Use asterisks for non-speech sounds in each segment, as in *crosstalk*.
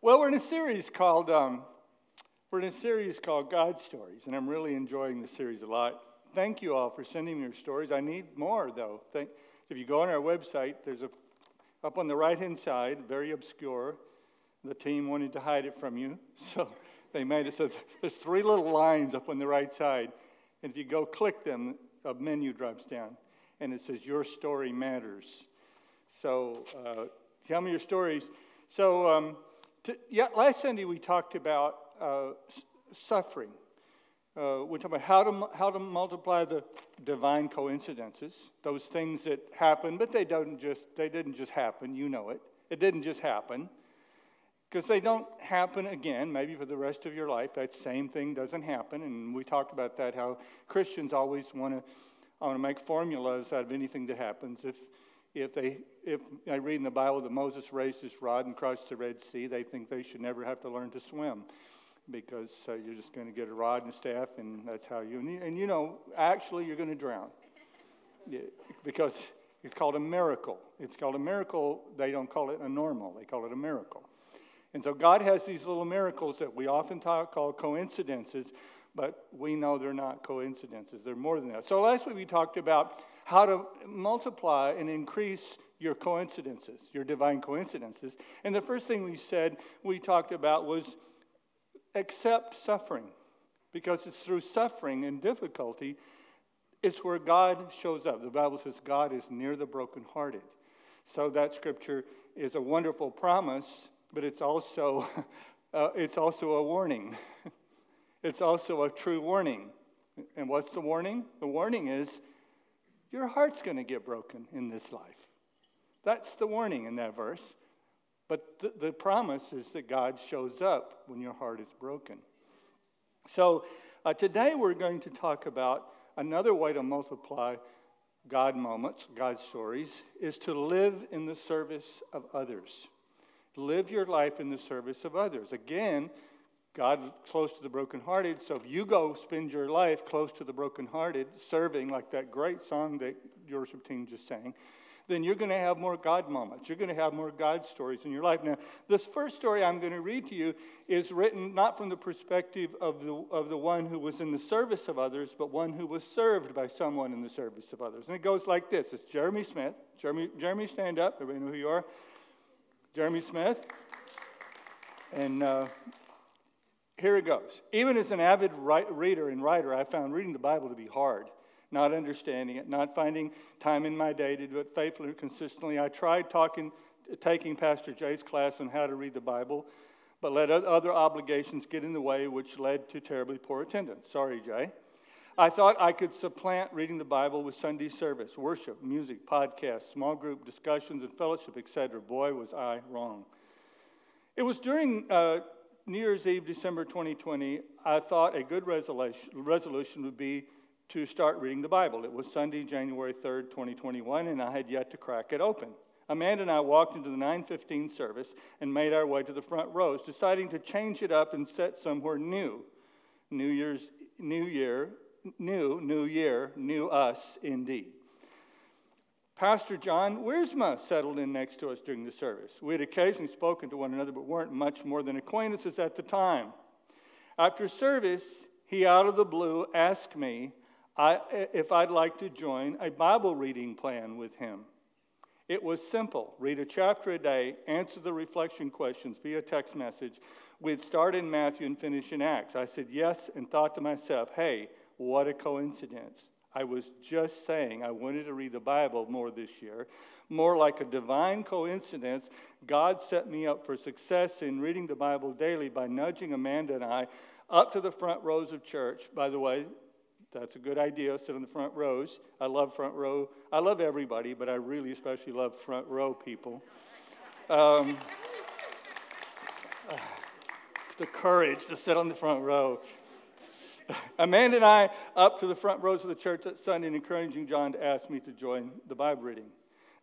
Well, we're in a series called um, we're in a series called God Stories, and I'm really enjoying the series a lot. Thank you all for sending me your stories. I need more though. Thank, if you go on our website, there's a up on the right hand side, very obscure. The team wanted to hide it from you, *laughs* so they made it so there's three little lines up on the right side, and if you go click them, a menu drops down, and it says Your Story Matters. So uh, tell me your stories. So. Um, to, yeah, last Sunday we talked about uh, suffering. Uh, we talked about how to, how to multiply the divine coincidences, those things that happen, but they, don't just, they didn't just happen. You know it. It didn't just happen. Because they don't happen again, maybe for the rest of your life. That same thing doesn't happen. And we talked about that, how Christians always want to want to make formulas out of anything that happens. If if they if I read in the Bible that Moses raised his rod and crossed the Red Sea, they think they should never have to learn to swim because uh, you're just going to get a rod and a staff, and that's how you and, you and you know actually you're going to drown because it's called a miracle. It's called a miracle. They don't call it a normal. They call it a miracle. And so God has these little miracles that we often talk, call coincidences, but we know they're not coincidences. They're more than that. So last week we talked about how to multiply and increase your coincidences, your divine coincidences. And the first thing we said, we talked about was accept suffering. Because it's through suffering and difficulty, it's where God shows up. The Bible says God is near the brokenhearted. So that scripture is a wonderful promise, but it's also, *laughs* uh, it's also a warning. *laughs* it's also a true warning. And what's the warning? The warning is your heart's going to get broken in this life. That's the warning in that verse. But the, promise is that God shows up when your heart is broken. So uh, today we're going to talk about another way to multiply God moments, God stories, is to live in the service of others. Live your life in the service of others. Again, God close to the brokenhearted. So if you go spend your life close to the brokenhearted, serving like that great song that your worship team just sang, then you're going to have more God moments. You're going to have more God stories in your life. Now, this first story I'm going to read to you is written not from the perspective of the, of the one who was in the service of others, but one who was served by someone in the service of others. And it goes like this It's Jeremy Smith. Jeremy, Jeremy stand up. Everybody know who you are? Jeremy Smith. And uh, here it goes. Even as an avid reader and writer, I found reading the Bible to be hard, not understanding it, not finding time in my day to do it faithfully and consistently. I tried talking, taking Pastor Jay's class on how to read the Bible, but let other obligations get in the way, which led to terribly poor attendance. Sorry, Jay. I thought I could supplant reading the Bible with Sunday service, worship, music, podcasts, small group discussions, and fellowship, etc. Boy, was I wrong. It was during uh, New Year's Eve, December 2020, I thought a good resolution would be to start reading the Bible. It was Sunday, January 3rd, 2021, and I had yet to crack it open. Amanda and I walked into the 915 service and made our way to the front rows, deciding to change it up and set somewhere new. New Year's, New Year, new, New Year, new us indeed. Pastor John Wiersma settled in next to us during the service. We had occasionally spoken to one another, but weren't much more than acquaintances at the time. After service, he out of the blue asked me if I'd like to join a Bible reading plan with him. It was simple read a chapter a day, answer the reflection questions via text message. We'd start in Matthew and finish in Acts. I said yes and thought to myself, hey, what a coincidence. I was just saying I wanted to read the Bible more this year. More like a divine coincidence, God set me up for success in reading the Bible daily by nudging Amanda and I up to the front rows of church. By the way, that's a good idea. Sit in the front rows. I love front row. I love everybody, but I really especially love front row people. Um, *sighs* the courage to sit on the front row. *laughs* Amanda and I up to the front rows of the church that Sunday and encouraging John to ask me to join the Bible reading.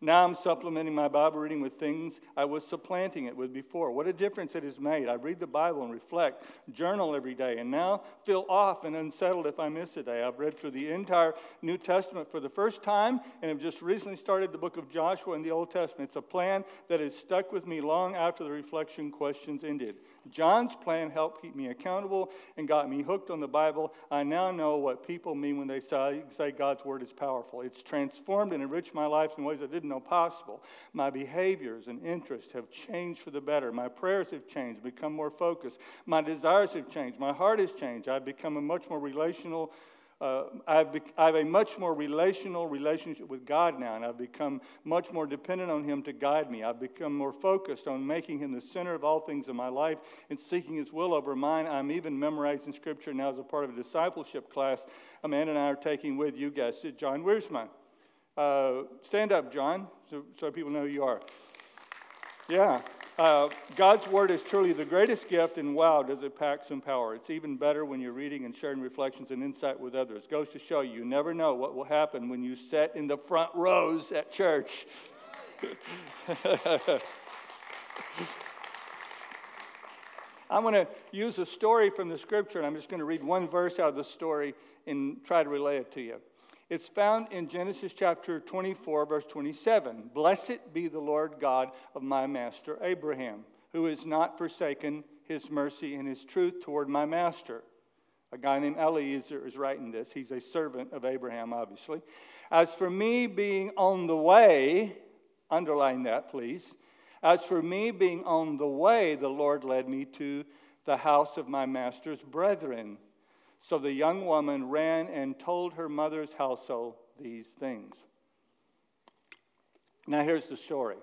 Now I'm supplementing my Bible reading with things I was supplanting it with before. What a difference it has made. I read the Bible and reflect, journal every day, and now feel off and unsettled if I miss a day. I've read through the entire New Testament for the first time and have just recently started the book of Joshua in the Old Testament. It's a plan that has stuck with me long after the reflection questions ended. John's plan helped keep me accountable and got me hooked on the Bible. I now know what people mean when they say, God's Word is powerful. It's transformed and enriched my life in ways I didn't know possible. My behaviors and interests have changed for the better. My prayers have changed, become more focused. My desires have changed. My heart has changed. I've become a much more relational uh, I've I have a much more relational relationship with God now, and I've become much more dependent on Him to guide me. I've become more focused on making Him the center of all things in my life and seeking His will over mine. I'm even memorizing Scripture now as a part of a discipleship class Amanda and I are taking with you guys. John Wiersma. Uh, stand up, John, so, so people know who you are. Yeah. Uh, God's Word is truly the greatest gift, and wow, does it pack some power. It's even better when you're reading and sharing reflections and insight with others. It Goes to show you, you never know what will happen when you sit in the front rows at church. *laughs* I'm going to use a story from the scripture, and I'm just going to read one verse out of the story and try to relay it to you. It's found in Genesis chapter 24, verse 27. Blessed be the Lord God of my master Abraham, who has not forsaken his mercy and his truth toward my master. A guy named Eliezer is writing this. He's a servant of Abraham, obviously. As for me being on the way, underline that, please. As for me being on the way, the Lord led me to the house of my master's brethren. So the young woman ran and told her mother's household these things. Now, here's the story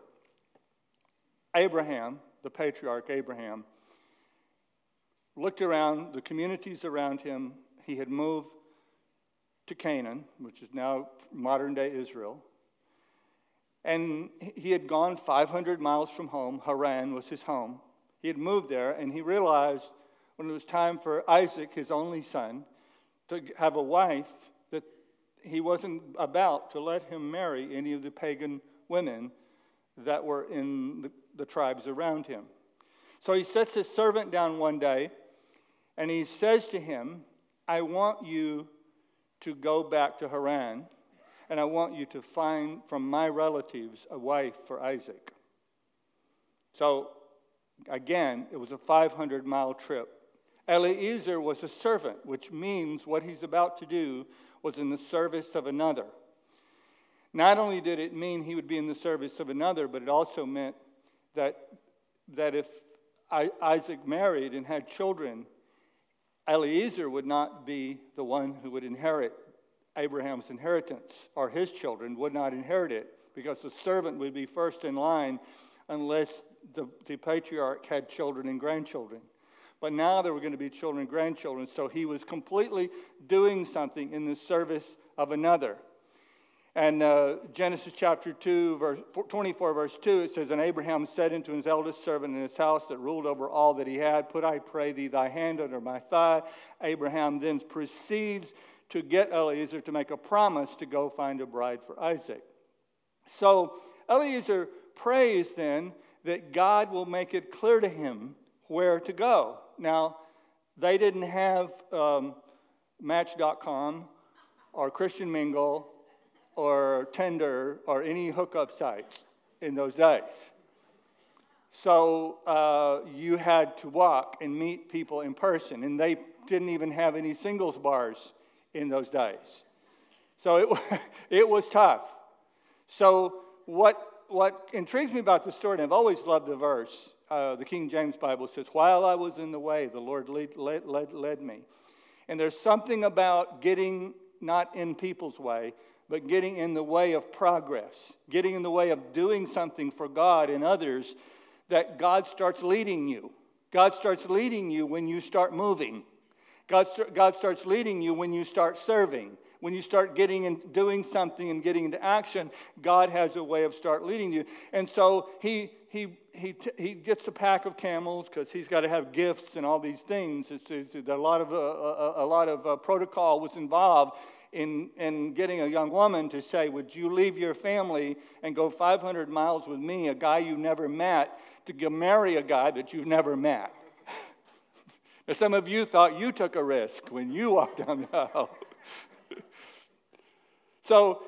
Abraham, the patriarch Abraham, looked around the communities around him. He had moved to Canaan, which is now modern day Israel. And he had gone 500 miles from home. Haran was his home. He had moved there, and he realized when it was time for Isaac, his only son, to have a wife, that he wasn't about to let him marry any of the pagan women that were in the, the tribes around him. So he sets his servant down one day and he says to him, I want you to go back to Haran and I want you to find from my relatives a wife for Isaac. So, again, it was a 500 mile trip Eliezer was a servant, which means what he's about to do was in the service of another. Not only did it mean he would be in the service of another, but it also meant that, that if Isaac married and had children, Eliezer would not be the one who would inherit Abraham's inheritance, or his children would not inherit it, because the servant would be first in line unless the, the patriarch had children and grandchildren. But now there were going to be children and grandchildren, so he was completely doing something in the service of another. And uh, Genesis chapter 2, verse 24, verse 2, it says, And Abraham said unto his eldest servant in his house that ruled over all that he had, Put, I pray thee, thy hand under my thigh. Abraham then proceeds to get Eliezer to make a promise to go find a bride for Isaac. So Eliezer prays then that God will make it clear to him where to go. Now, they didn't have um, Match.com or Christian Mingle or Tinder or any hookup sites in those days. So uh, you had to walk and meet people in person, and they didn't even have any singles bars in those days. So it, *laughs* it was tough. So what, what intrigues me about the story, and I've always loved the verse, uh, the King James Bible says, While I was in the way, the Lord led, led, led, led me. And there's something about getting not in people's way, but getting in the way of progress, getting in the way of doing something for God and others that God starts leading you. God starts leading you when you start moving. God, God starts leading you when you start serving. When you start getting and doing something and getting into action, God has a way of start leading you. And so he he, he, he gets a pack of camels because he's got to have gifts and all these things. It's, it's, a lot of, uh, a, uh, uh, a lot of uh, protocol was involved in, in getting a young woman to say, Would you leave your family and go 500 miles with me, a guy you never met, to marry a guy that you've never met? *laughs* now, some of you thought you took a risk when you walked down the aisle. *laughs* so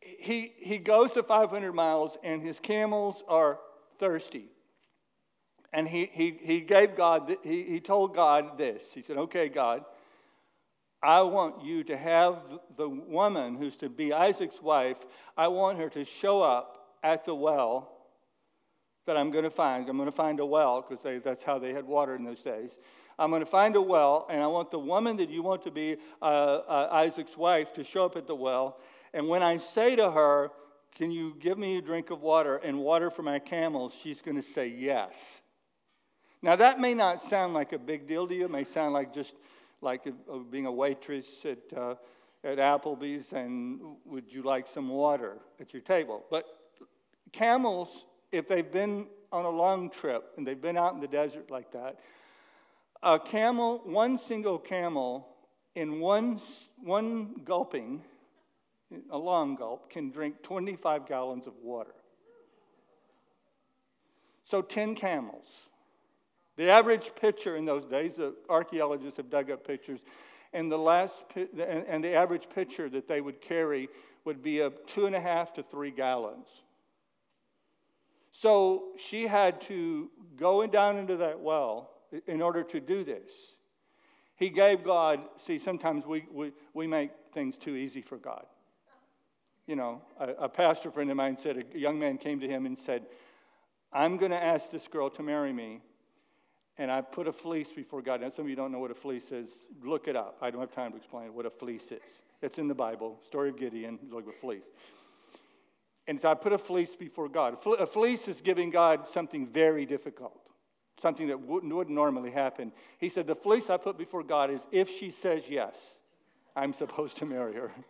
he, he goes to 500 miles, and his camels are thirsty. And he, he, he gave God, he, he told God this. He said, Okay, God, I want you to have the woman who's to be Isaac's wife, I want her to show up at the well that I'm going to find. I'm going to find a well because that's how they had water in those days. I'm going to find a well, and I want the woman that you want to be uh, uh, Isaac's wife to show up at the well. And when I say to her, Can you give me a drink of water and water for my camels? she's going to say yes. Now, that may not sound like a big deal to you. It may sound like just like being a waitress at, uh, at Applebee's and would you like some water at your table? But camels, if they've been on a long trip and they've been out in the desert like that, a camel, one single camel, in one, one gulping, a long gulp, can drink 25 gallons of water. So 10 camels. The average pitcher in those days, the archaeologists have dug up pictures, and the, last, and the average pitcher that they would carry would be of two and a half to three gallons. So she had to go down into that well in order to do this. He gave God, see, sometimes we, we, we make things too easy for God. You know, a, a pastor friend of mine said a young man came to him and said, I'm going to ask this girl to marry me and I put a fleece before God. Now, some of you don't know what a fleece is. Look it up. I don't have time to explain what a fleece is. It's in the Bible, story of Gideon, look at fleece. And so I put a fleece before God. A fleece is giving God something very difficult, something that wouldn't, wouldn't normally happen. He said, The fleece I put before God is if she says yes, I'm supposed to marry her. *laughs*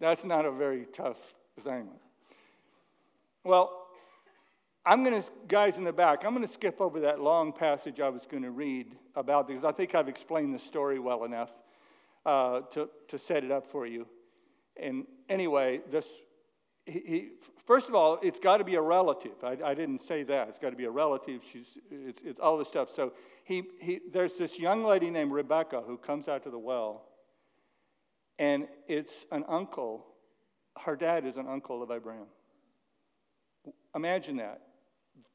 That's not a very tough assignment. Well, I'm going to, guys in the back, I'm going to skip over that long passage I was going to read about because I think I've explained the story well enough uh, to, to set it up for you. And anyway, this, he, he first of all, it's got to be a relative. I, I didn't say that. It's got to be a relative. She's, it's, it's all this stuff. So he, he, there's this young lady named Rebecca who comes out to the well, and it's an uncle. Her dad is an uncle of Abraham. Imagine that.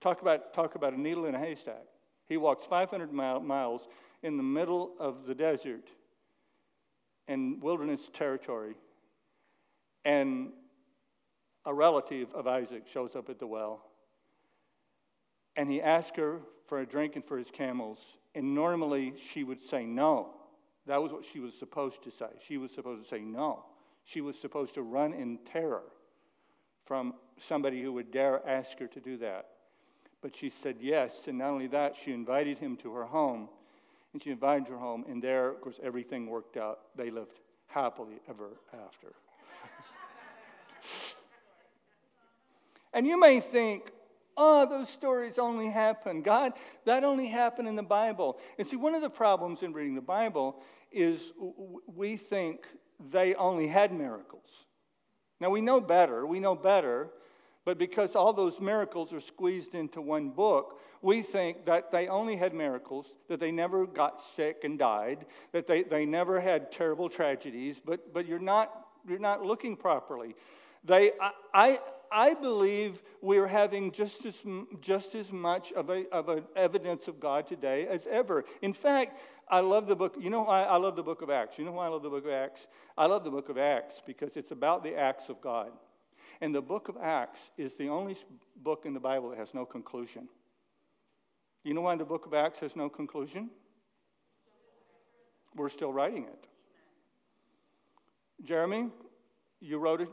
Talk about, talk about a needle in a haystack. He walks 500 mile, miles in the middle of the desert and wilderness territory, and a relative of Isaac shows up at the well. And he asks her for a drink and for his camels. And normally she would say no. That was what she was supposed to say. She was supposed to say no. She was supposed to run in terror from somebody who would dare ask her to do that. But she said yes. And not only that, she invited him to her home. And she invited her home. And there, of course, everything worked out. They lived happily ever after. *laughs* and you may think, oh, those stories only happen. God, that only happened in the Bible. And see, one of the problems in reading the Bible is we think they only had miracles. Now, we know better. We know better but because all those miracles are squeezed into one book, we think that they only had miracles, that they never got sick and died, that they, they never had terrible tragedies, but, but you're, not, you're not looking properly. They, I, I, I believe we're having just as, just as much of, a, of an evidence of God today as ever. In fact, I love the book. You know why I love the book of Acts? You know why I love the book of Acts? I love the book of Acts because it's about the acts of God. And the book of Acts is the only book in the Bible that has no conclusion. You know why the book of Acts has no conclusion? We're still writing it. Jeremy, you wrote it.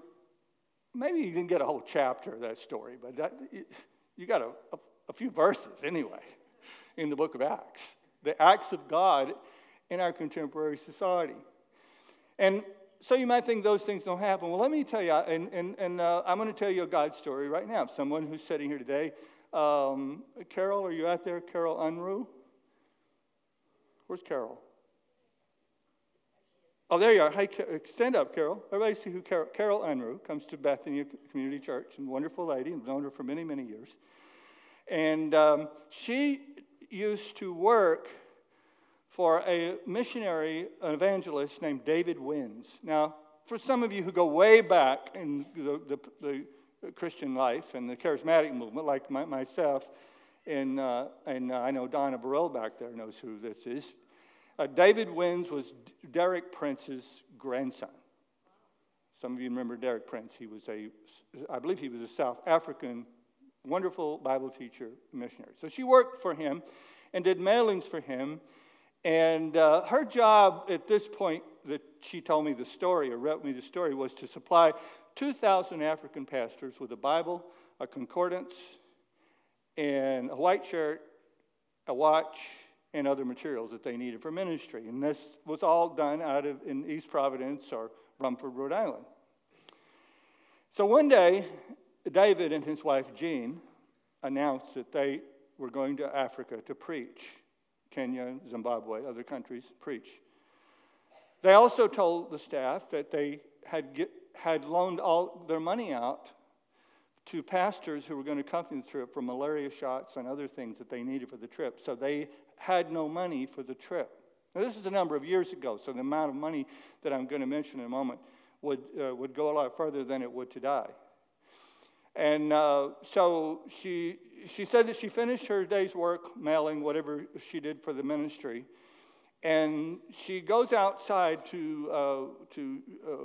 Maybe you didn't get a whole chapter of that story, but that, you got a, a, a few verses anyway in the book of Acts. The acts of God in our contemporary society. And so you might think those things don't happen. Well, let me tell you, and, and, and uh, I'm going to tell you a God story right now. Someone who's sitting here today. Um, Carol, are you out there? Carol Unruh? Where's Carol? Oh, there you are. Hey, stand up, Carol. Everybody see who Carol, Carol Unruh comes to Bethany Community Church, and wonderful lady, and known her for many, many years. And um, she used to work for a missionary, an evangelist named David Wins. Now, for some of you who go way back in the, the, the Christian life and the charismatic movement, like my, myself, and, uh, and uh, I know Donna Burrell back there knows who this is. Uh, David Wins was Derek Prince's grandson. Some of you remember Derek Prince. He was a, I believe he was a South African, wonderful Bible teacher, missionary. So she worked for him and did mailings for him. And uh, her job at this point, that she told me the story or wrote me the story, was to supply 2,000 African pastors with a Bible, a concordance, and a white shirt, a watch, and other materials that they needed for ministry. And this was all done out of in East Providence or Rumford, Rhode Island. So one day, David and his wife Jean announced that they were going to Africa to preach. Kenya, Zimbabwe, other countries preach. They also told the staff that they had, get, had loaned all their money out to pastors who were going to accompany the trip for malaria shots and other things that they needed for the trip. So they had no money for the trip. Now, this is a number of years ago, so the amount of money that I'm going to mention in a moment would, uh, would go a lot further than it would today. And uh, so she, she said that she finished her day's work mailing whatever she did for the ministry. And she goes outside to, uh, to uh,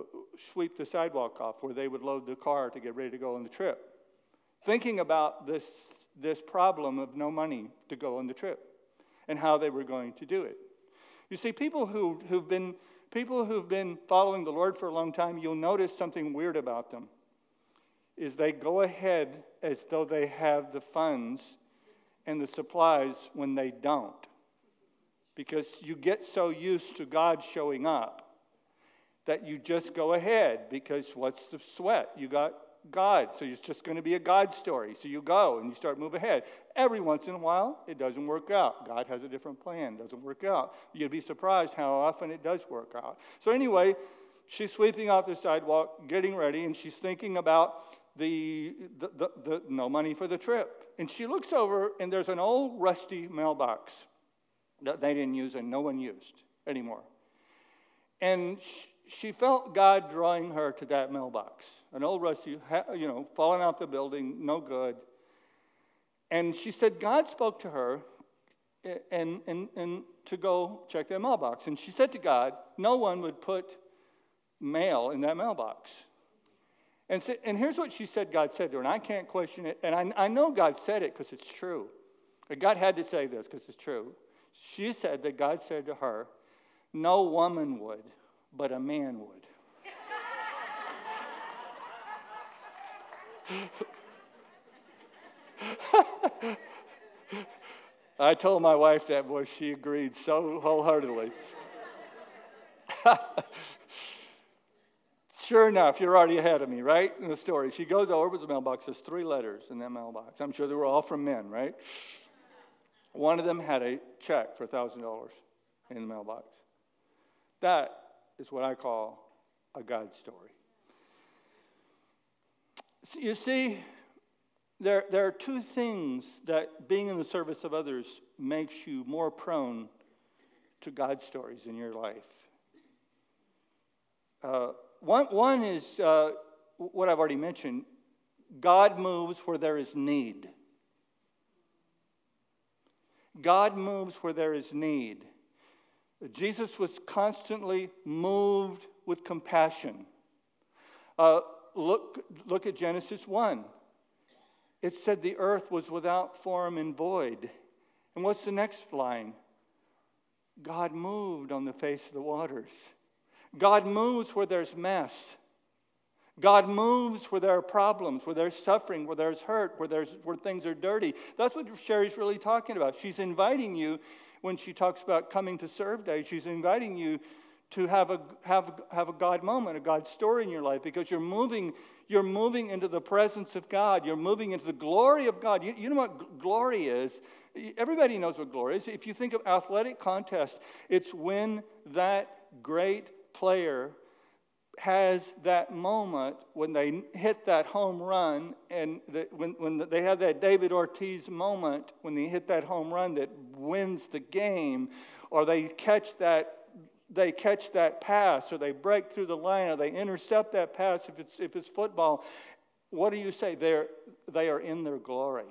sweep the sidewalk off where they would load the car to get ready to go on the trip, thinking about this, this problem of no money to go on the trip and how they were going to do it. You see, people who, who've been people who've been following the Lord for a long time, you'll notice something weird about them. Is they go ahead as though they have the funds and the supplies when they don't. Because you get so used to God showing up that you just go ahead because what's the sweat? You got God. So it's just going to be a God story. So you go and you start move ahead. Every once in a while, it doesn't work out. God has a different plan. Doesn't work out. You'd be surprised how often it does work out. So anyway, she's sweeping off the sidewalk, getting ready, and she's thinking about the, the, the, the no money for the trip. And she looks over, and there's an old rusty mailbox that they didn't use and no one used anymore. And she felt God drawing her to that mailbox an old rusty, you know, falling off the building, no good. And she said God spoke to her and, and, and to go check that mailbox. And she said to God, no one would put mail in that mailbox. And, so, and here's what she said God said to her, and I can't question it. And I, I know God said it because it's true. God had to say this because it's true. She said that God said to her, No woman would, but a man would. *laughs* I told my wife that, boy, she agreed so wholeheartedly. *laughs* sure enough, you're already ahead of me, right? In the story. She goes over to the mailbox. There's three letters in that mailbox. I'm sure they were all from men, right? One of them had a check for $1,000 in the mailbox. That is what I call a God story. You see, there, there are two things that being in the service of others makes you more prone to God stories in your life. Uh, one, one is uh, what I've already mentioned God moves where there is need. God moves where there is need. Jesus was constantly moved with compassion. Uh, look, look at Genesis 1. It said the earth was without form and void. And what's the next line? God moved on the face of the waters. God moves where there's mess. God moves where there are problems, where there's suffering, where there's hurt, where, there's, where things are dirty. That's what Sherry's really talking about. She's inviting you, when she talks about coming to serve day, she's inviting you to have a, have, have a God moment, a God story in your life, because you're moving, you're moving into the presence of God. You're moving into the glory of God. You, you know what glory is? Everybody knows what glory is. If you think of athletic contest, it's when that great player has that moment when they hit that home run, and the, when, when they have that David Ortiz moment when they hit that home run that wins the game, or they catch that they catch that pass, or they break through the line, or they intercept that pass if it's if it's football. What do you say? They're they are in their glory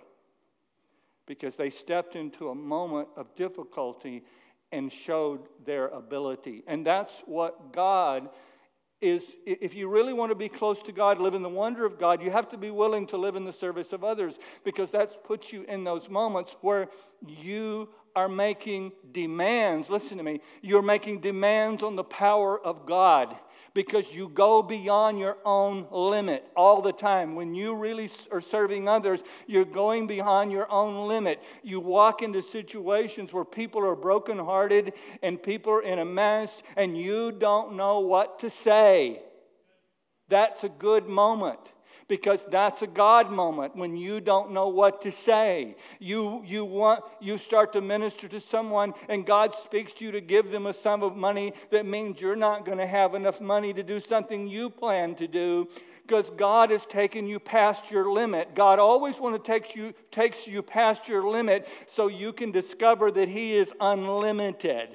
because they stepped into a moment of difficulty and showed their ability, and that's what God is if you really want to be close to God, live in the wonder of God, you have to be willing to live in the service of others because that puts you in those moments where you are making demands. Listen to me. You're making demands on the power of God because you go beyond your own limit all the time. When you really are serving others, you're going beyond your own limit. You walk into situations where people are brokenhearted and people are in a mess and you don't know what to say. That's a good moment because that's a God moment when you don't know what to say. You, you, want, you start to minister to someone, and God speaks to you to give them a sum of money that means you're not going to have enough money to do something you plan to do because God has taken you past your limit. God always wants to take you, takes you past your limit so you can discover that He is unlimited.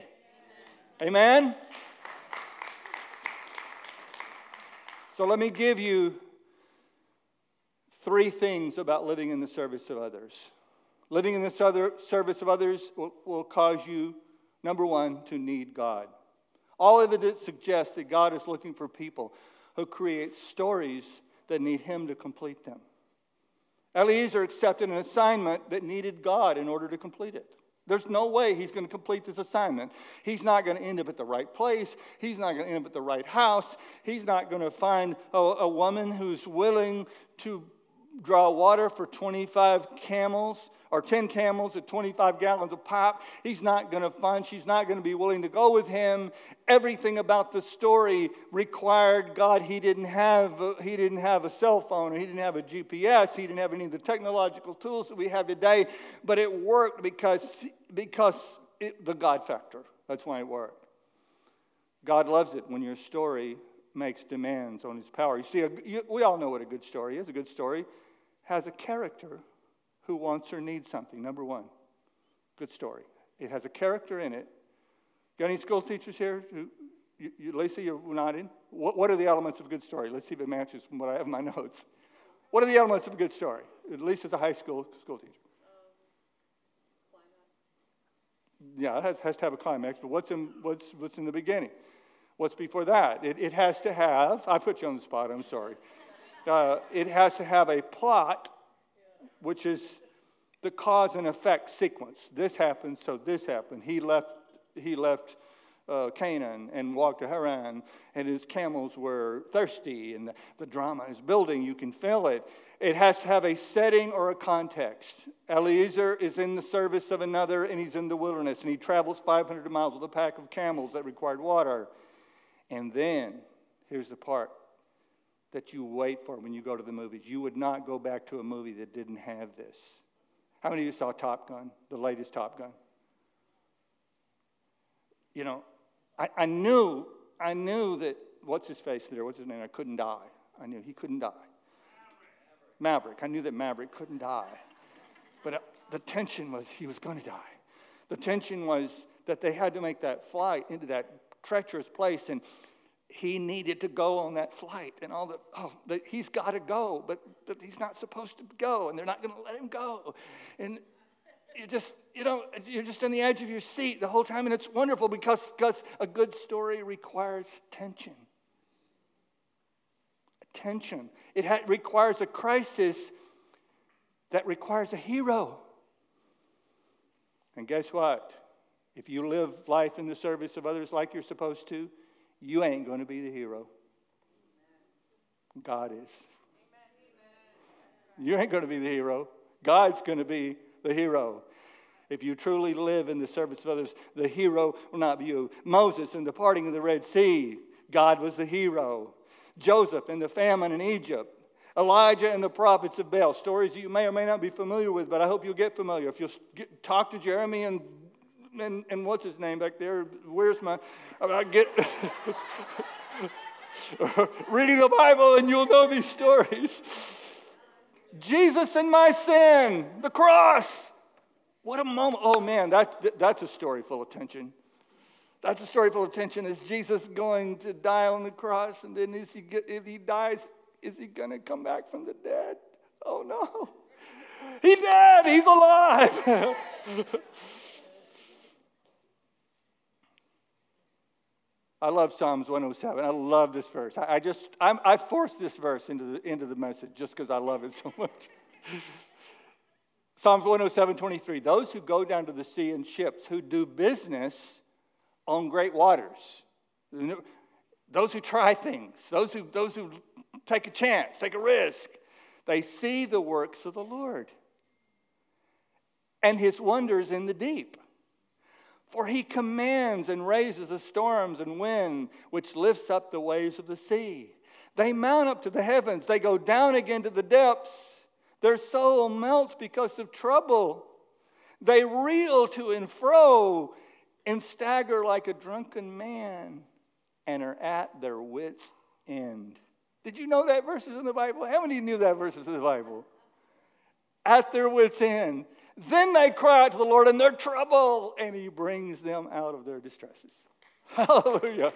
Amen? So let me give you three things about living in the service of others. Living in the service of others will, will cause you, number one, to need God. All evidence suggests that God is looking for people who create stories that need Him to complete them. Eliezer accepted an assignment that needed God in order to complete it. There's no way he's going to complete this assignment. He's not going to end up at the right place. He's not going to end up at the right house. He's not going to find a, a woman who's willing to draw water for 25 camels or 10 camels at 25 gallons of pop. He's not going to find, she's not going to be willing to go with him. Everything about the story required God. He didn't have, he didn't have a cell phone or he didn't have a GPS. He didn't have any of the technological tools that we have today. But it worked because, because it, the God factor. That's why it worked. God loves it when your story makes demands on his power. You see, a, you, we all know what a good story is. A good story has a character who wants or needs something. Number one, good story. It has a character in it. Got any school teachers here? Who, you, you, Lisa, you're nodding. What, what are the elements of a good story? Let's see if it matches from what I have in my *laughs* notes. What are the elements of a good story? At least as a high school school teacher. Yeah, it has, has to have a climax, but what's in, what's, what's in the beginning? What's before that? It, it has to have, I put you on the spot, I'm sorry uh, it has to have a plot, which is the cause and effect sequence. This happened, so this happened. He left. He left. Uh, Canaan and walked to Haran, and his camels were thirsty, and the, the drama is building. You can feel it. It has to have a setting or a context. Eliezer is in the service of another, and he's in the wilderness, and he travels 500 miles with a pack of camels that required water. And then, here's the part that you wait for when you go to the movies. You would not go back to a movie that didn't have this. How many of you saw Top Gun, the latest Top Gun? You know, I, I knew, I knew that what's his face there? What's his name? I couldn't die. I knew he couldn't die. Maverick. I knew that Maverick couldn't die. But uh, the tension was he was going to die. The tension was that they had to make that flight into that treacherous place. And he needed to go on that flight and all the oh the, he's got to go but, but he's not supposed to go and they're not going to let him go. And you just you know you're just on the edge of your seat the whole time and it's wonderful because because a good story requires tension. Tension. It ha- requires a crisis that requires a hero. And guess what? If you live life in the service of others like you're supposed to you ain't going to be the hero. God is. You ain't going to be the hero. God's going to be the hero. If you truly live in the service of others, the hero will not be you. Moses in the parting of the Red Sea, God was the hero. Joseph in the famine in Egypt. Elijah and the prophets of Baal, stories you may or may not be familiar with, but I hope you'll get familiar. If you'll get, talk to Jeremy and and, and what's his name back there? Where's my, I get *laughs* reading the Bible and you'll know these stories. Jesus and my sin, the cross. What a moment. Oh man, that, that's a story full of tension. That's a story full of tension. Is Jesus going to die on the cross? And then is he, if he dies, is he going to come back from the dead? Oh no. He dead. He's alive. *laughs* I love Psalms 107. I love this verse. I, I just, I'm, I forced this verse into the, into the message just because I love it so *laughs* much. Psalms 107, 23. Those who go down to the sea in ships, who do business on great waters, those who try things, those who, those who take a chance, take a risk, they see the works of the Lord and his wonders in the deep. For he commands and raises the storms and wind, which lifts up the waves of the sea. They mount up to the heavens, they go down again to the depths. Their soul melts because of trouble. They reel to and fro and stagger like a drunken man and are at their wits' end. Did you know that verses in the Bible? How many knew that verses in the Bible? At their wits' end. Then they cry out to the Lord in their trouble, and He brings them out of their distresses. *laughs* Hallelujah.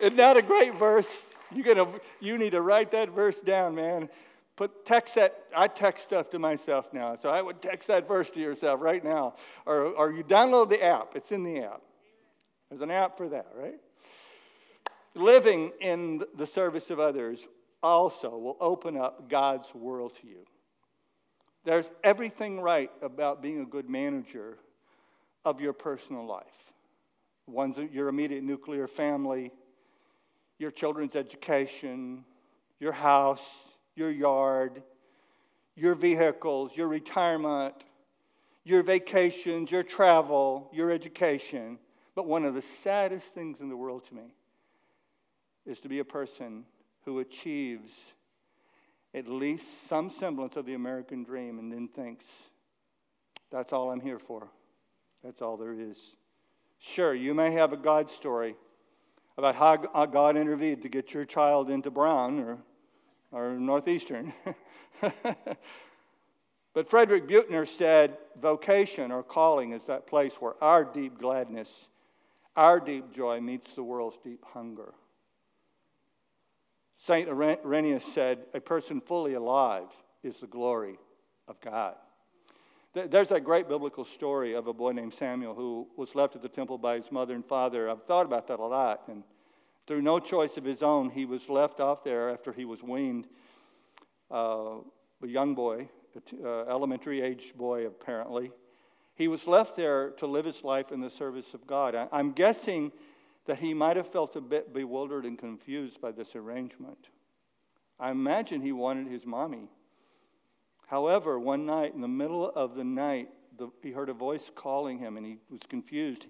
Isn't that a great verse? You, gotta, you need to write that verse down, man. Put text that. I text stuff to myself now, so I would text that verse to yourself right now, or, or you download the app. It's in the app. There's an app for that, right? Living in the service of others also will open up God's world to you. There's everything right about being a good manager of your personal life. One's your immediate nuclear family, your children's education, your house, your yard, your vehicles, your retirement, your vacations, your travel, your education. But one of the saddest things in the world to me is to be a person who achieves at least some semblance of the American dream and then thinks, that's all I'm here for. That's all there is. Sure, you may have a God story about how God intervened to get your child into Brown or, or Northeastern. *laughs* but Frederick Buechner said, vocation or calling is that place where our deep gladness, our deep joy meets the world's deep hunger. St. Irenaeus said, A person fully alive is the glory of God. There's that great biblical story of a boy named Samuel who was left at the temple by his mother and father. I've thought about that a lot. And through no choice of his own, he was left off there after he was weaned. Uh, a young boy, uh, elementary age boy, apparently. He was left there to live his life in the service of God. I, I'm guessing that he might have felt a bit bewildered and confused by this arrangement. I imagine he wanted his mommy. However, one night, in the middle of the night, the, he heard a voice calling him and he was confused.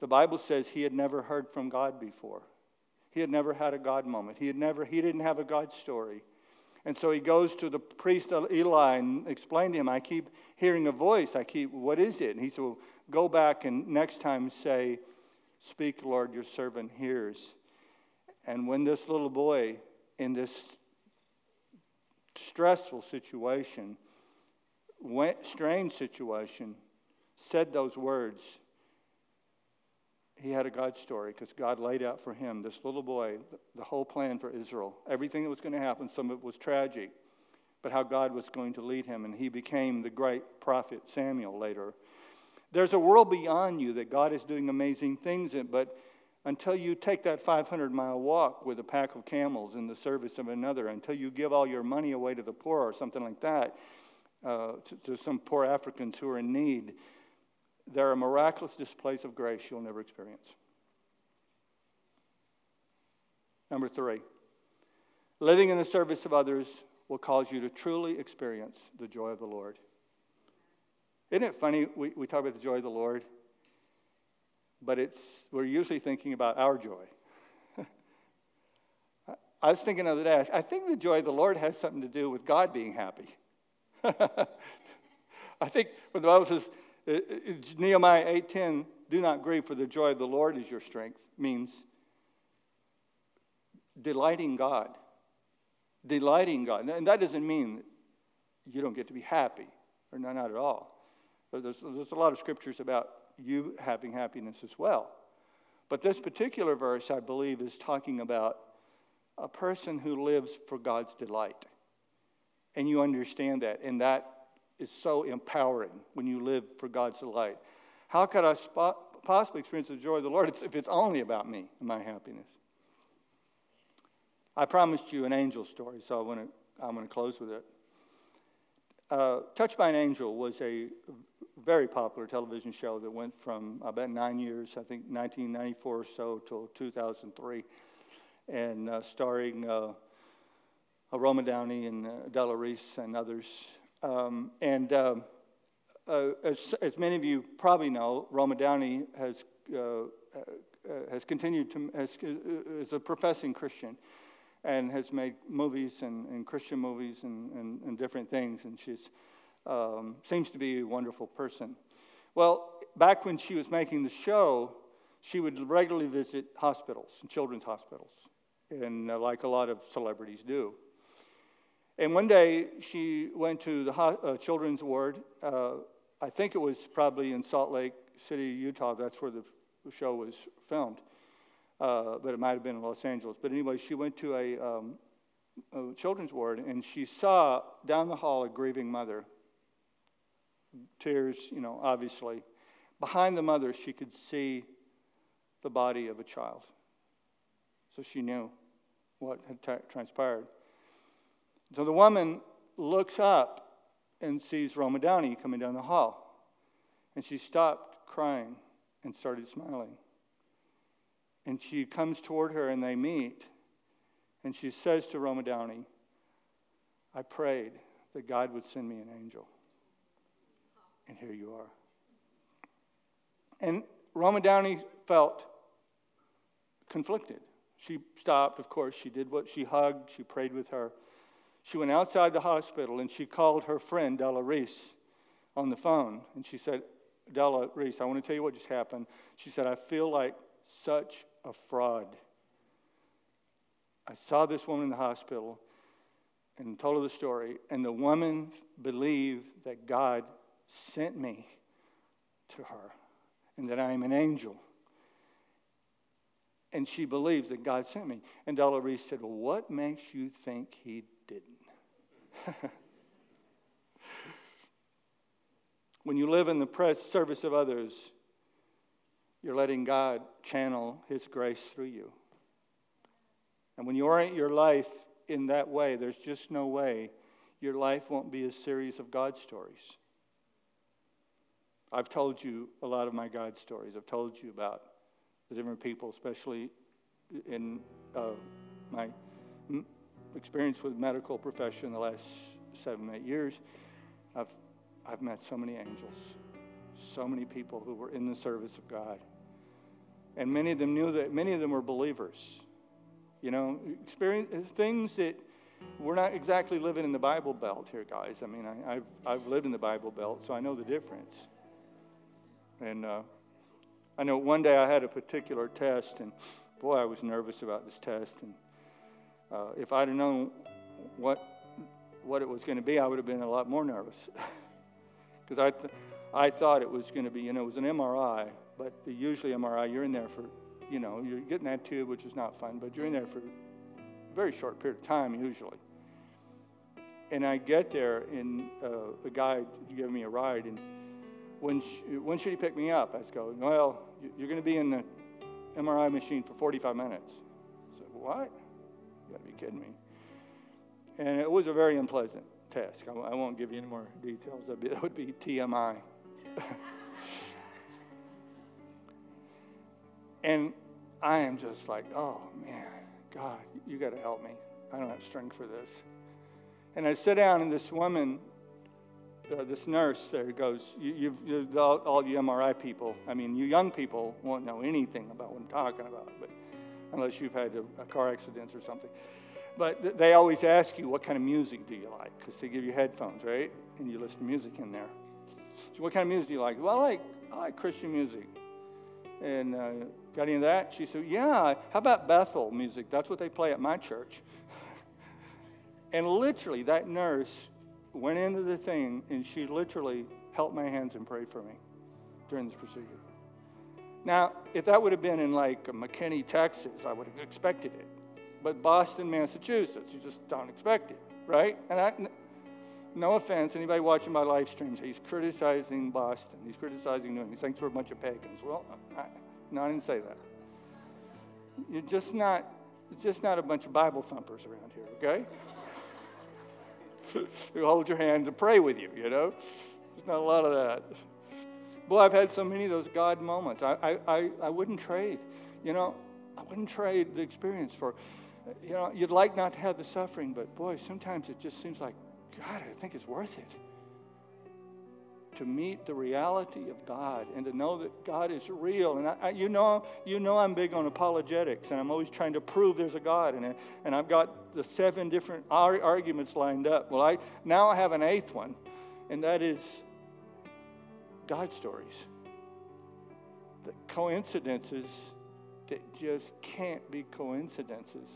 The Bible says he had never heard from God before. He had never had a God moment. He had never he didn't have a God story. And so he goes to the priest Eli and explained to him, I keep hearing a voice. I keep, what is it? And he said, well, go back and next time say, Speak, Lord, your servant hears. And when this little boy in this stressful situation, went, strange situation, said those words, he had a God story because God laid out for him, this little boy, the whole plan for Israel. Everything that was going to happen, some of it was tragic, but how God was going to lead him. And he became the great prophet Samuel later. There's a world beyond you that God is doing amazing things in, but until you take that 500 mile walk with a pack of camels in the service of another, until you give all your money away to the poor or something like that, uh, to, to some poor Africans who are in need, there are miraculous displays of grace you'll never experience. Number three, living in the service of others will cause you to truly experience the joy of the Lord. Isn't it funny? We, we talk about the joy of the Lord, but it's, we're usually thinking about our joy. *laughs* I was thinking the other day, I think the joy of the Lord has something to do with God being happy. *laughs* I think when the Bible says, It, it, Nehemiah 8:10, do not grieve, for the joy of the Lord is your strength, means delighting God. Delighting God. And that doesn't mean you don't get to be happy, or not, not at all. There's, there's a lot of scriptures about you having happiness as well. But this particular verse, I believe, is talking about a person who lives for God's delight. And you understand that. And that is so empowering when you live for God's delight. How could I possibly experience the joy of the Lord if it's only about me and my happiness? I promised you an angel story, so I want I'm going to close with it. Uh, Touched by an Angel was a very popular television show that went from about nine years, I think 1994 or so, till 2003, and uh, starring uh, Roma Downey and uh, Della Reese and others. Um, and uh, uh, as, as many of you probably know, Roma Downey has, uh, has continued to, has, is a professing Christian and has made movies and, and Christian movies and, and, and, different things. And she um, seems to be a wonderful person. Well, back when she was making the show, she would regularly visit hospitals, children's hospitals, and uh, like a lot of celebrities do. And one day she went to the ho- uh, children's ward. Uh, I think it was probably in Salt Lake City, Utah. That's where the show was filmed uh, but it might have been in Los Angeles. But anyway, she went to a, um, a children's ward and she saw down the hall a grieving mother. Tears, you know, obviously. Behind the mother, she could see the body of a child. So she knew what had t- transpired. So the woman looks up and sees Roma Downey coming down the hall. And she stopped crying and started smiling. And she comes toward her and they meet. And she says to Roma Downey, I prayed that God would send me an angel. And here you are. And Roma Downey felt conflicted. She stopped, of course. She did what she hugged, she prayed with her. She went outside the hospital and she called her friend, Della Reese, on the phone. And she said, Della Reese, I want to tell you what just happened. She said, I feel like such a fraud. I saw this woman in the hospital and told her the story, and the woman believed that God sent me to her and that I am an angel. And she believes that God sent me. And Della Reese said, Well, what makes you think he didn't? *laughs* when you live in the service of others, you're letting God channel His grace through you. And when you orient your life in that way, there's just no way your life won't be a series of God stories. I've told you a lot of my God stories. I've told you about the different people, especially in uh, my experience with medical profession the last seven, eight years. I've, I've met so many angels so many people who were in the service of God. And many of them knew that many of them were believers. You know, experience things that we're not exactly living in the Bible Belt here, guys. I mean, I, have I've lived in the Bible Belt, so I know the difference. And uh, I know one day I had a particular test, and boy, I was nervous about this test. And uh, if I'd have known what what it was going to be, I would have been a lot more nervous *laughs* because I. Th- I thought it was going to be, you know, it was an MRI, but usually MRI, you're in there for, you know, you're getting that tube, which is not fun, but you're in there for a very short period of time usually. And I get there, and uh, the guy giving me a ride, and when, sh- when should he pick me up? I going, well, you're going to be in the MRI machine for 45 minutes. I said, what? You got to be kidding me. And it was a very unpleasant task. I, won't give you any more details. That would be TMI. *laughs* and I am just like, oh man, God, you got to help me. I don't have strength for this. And I sit down, and this woman, uh, this nurse there goes, you, have all, all you MRI people, I mean, you young people won't know anything about what I'm talking about, but unless you've had a, a car accident or something. But they always ask you, what kind of music do you like? Because they give you headphones, right? And you listen to music in there. Said, what kind of music do you like? Well, I like, I like Christian music. And uh, got into that. She said, yeah, how about Bethel music? That's what they play at my church. *laughs* and literally, that nurse went into the thing and she literally held my hands and prayed for me during this procedure. Now, if that would have been in like McKinney, Texas, I would have expected it. But Boston, Massachusetts, you just don't expect it, right? And I, no offense, anybody watching my live streams, he's criticizing Boston. He's criticizing New England. He thinks we're a bunch of pagans. Well, I, no, I didn't say that. You're just not, just not a bunch of Bible thumpers around here, okay? *laughs* Who hold your hands and pray with you, you know? There's not a lot of that. Boy, I've had so many of those God moments. I, I, I wouldn't trade. You know, I wouldn't trade the experience for, you know, you'd like not to have the suffering, but boy, sometimes it just seems like, God, I think it's worth it to meet the reality of God and to know that God is real. And I, I, you know, you know, I'm big on apologetics, and I'm always trying to prove there's a God. And, and I've got the seven different ar- arguments lined up. Well, I now I have an eighth one, and that is God stories. The coincidences that just can't be coincidences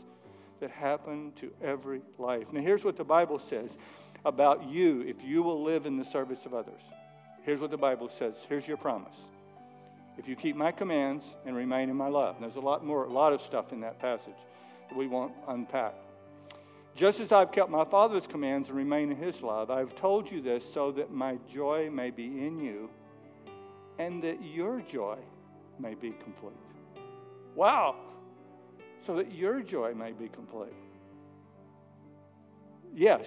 that happen to every life. Now, here's what the Bible says about you if you will live in the service of others. Here's what the Bible says. Here's your promise. If you keep my commands and remain in my love. There's a lot more, a lot of stuff in that passage that we won't unpack. Just as I've kept my Father's commands and remain in his love, I've told you this so that my joy may be in you and that your joy may be complete. Wow! So that your joy may be complete. Yes,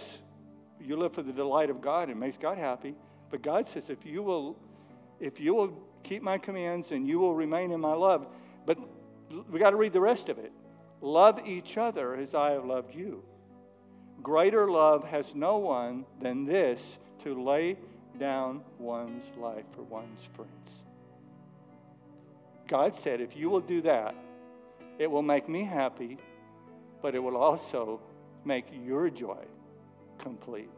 you live for the delight of God and makes God happy. But God says, if you will, if you will keep my commands and you will remain in my love, but we got to read the rest of it. Love each other as I have loved you. Greater love has no one than this to lay down one's life for one's friends. God said, if you will do that, it will make me happy, but it will also make your joy complete.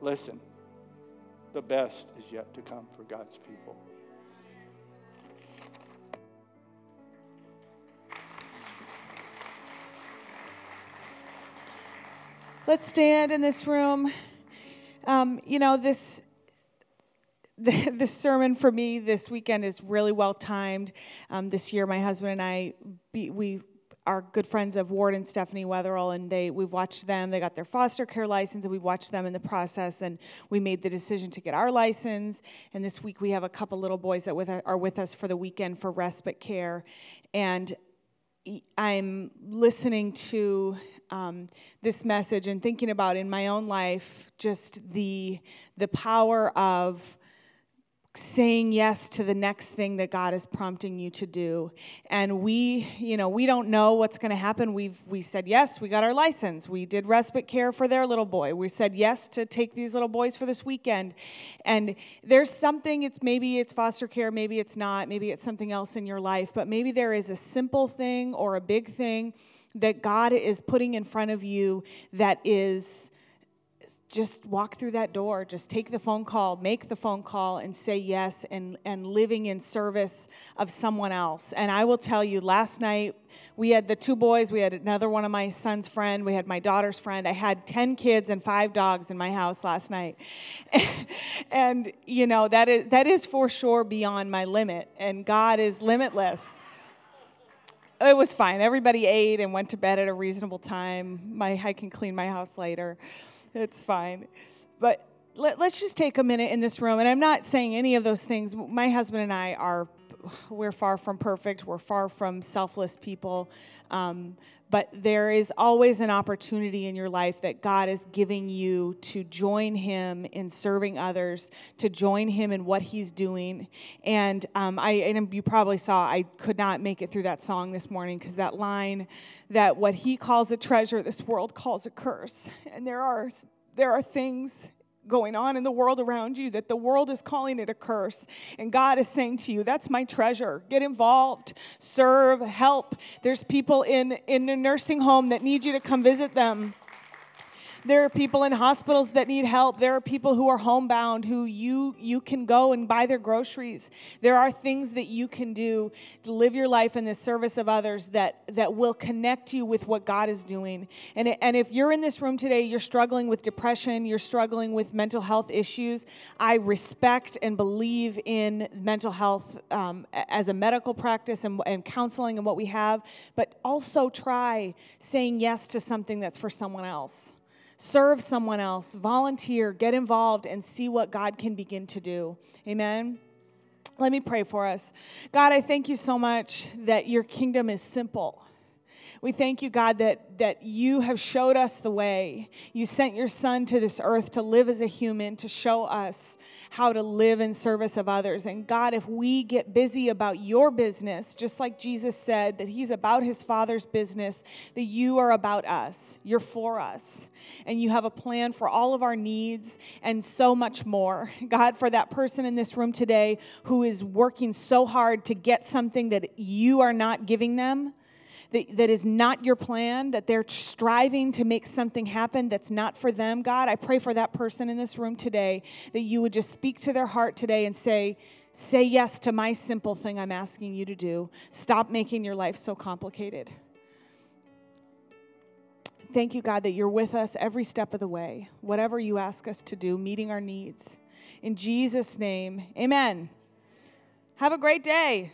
Listen, the best is yet to come for God's people. Let's stand in this room. Um, you know, this *laughs* the sermon for me this weekend is really well timed. Um, this year, my husband and I, we are good friends of Ward and Stephanie Wetherell, and they we've watched them. They got their foster care license, and we watched them in the process. And we made the decision to get our license. And this week we have a couple little boys that with, are with us for the weekend for respite care. And I'm listening to um, this message and thinking about in my own life just the the power of saying yes to the next thing that God is prompting you to do. And we, you know, we don't know what's going to happen. We've we said yes, we got our license. We did respite care for their little boy. We said yes to take these little boys for this weekend. And there's something it's maybe it's foster care, maybe it's not, maybe it's something else in your life, but maybe there is a simple thing or a big thing that God is putting in front of you that is just walk through that door just take the phone call make the phone call and say yes and, and living in service of someone else. And i will tell you last night we had the two boys we had another one of my son's friend we had my daughter's friend. I had 10 kids and five dogs in my house last night. *laughs* And you know that is that is for sure beyond my limit. And god is limitless. It was fine. Everybody ate and went to bed at a reasonable time. My i can clean my house later it's fine. But let, us just take a minute in this room. And I'm not saying any of those things. My husband and I are, we're far from perfect. We're far from selfless people. Um, but there is always an opportunity in your life that God is giving you to join Him in serving others, to join Him in what He's doing. And um, I, and you probably saw, I could not make it through that song this morning because that line, that what He calls a treasure, this world calls a curse. And there are there are things going on in the world around you that the world is calling it a curse. And God is saying to you, that's my treasure. Get involved, serve, help. There's people in, in a nursing home that need you to come visit them. There are people in hospitals that need help. There are people who are homebound who you you can go and buy their groceries. There are things that you can do to live your life in the service of others that that will connect you with what God is doing. And and if you're in this room today, you're struggling with depression, you're struggling with mental health issues. I respect and believe in mental health um, as a medical practice and, and counseling and what we have, but also try saying yes to something that's for someone else serve someone else, volunteer, get involved, and see what God can begin to do. Amen. Let me pray for us. God, I thank you so much that your kingdom is simple. We thank you, God, that, that you have showed us the way. You sent your son to this earth to live as a human, to show us how to live in service of others. And God, if we get busy about your business, just like Jesus said that he's about his Father's business, that you are about us, you're for us. And you have a plan for all of our needs and so much more. God, for that person in this room today who is working so hard to get something that you are not giving them, that, that is not your plan, that they're striving to make something happen that's not for them, God, I pray for that person in this room today that you would just speak to their heart today and say, Say yes to my simple thing I'm asking you to do. Stop making your life so complicated. Thank you, God, that you're with us every step of the way, whatever you ask us to do, meeting our needs. In Jesus' name, amen. Have a great day.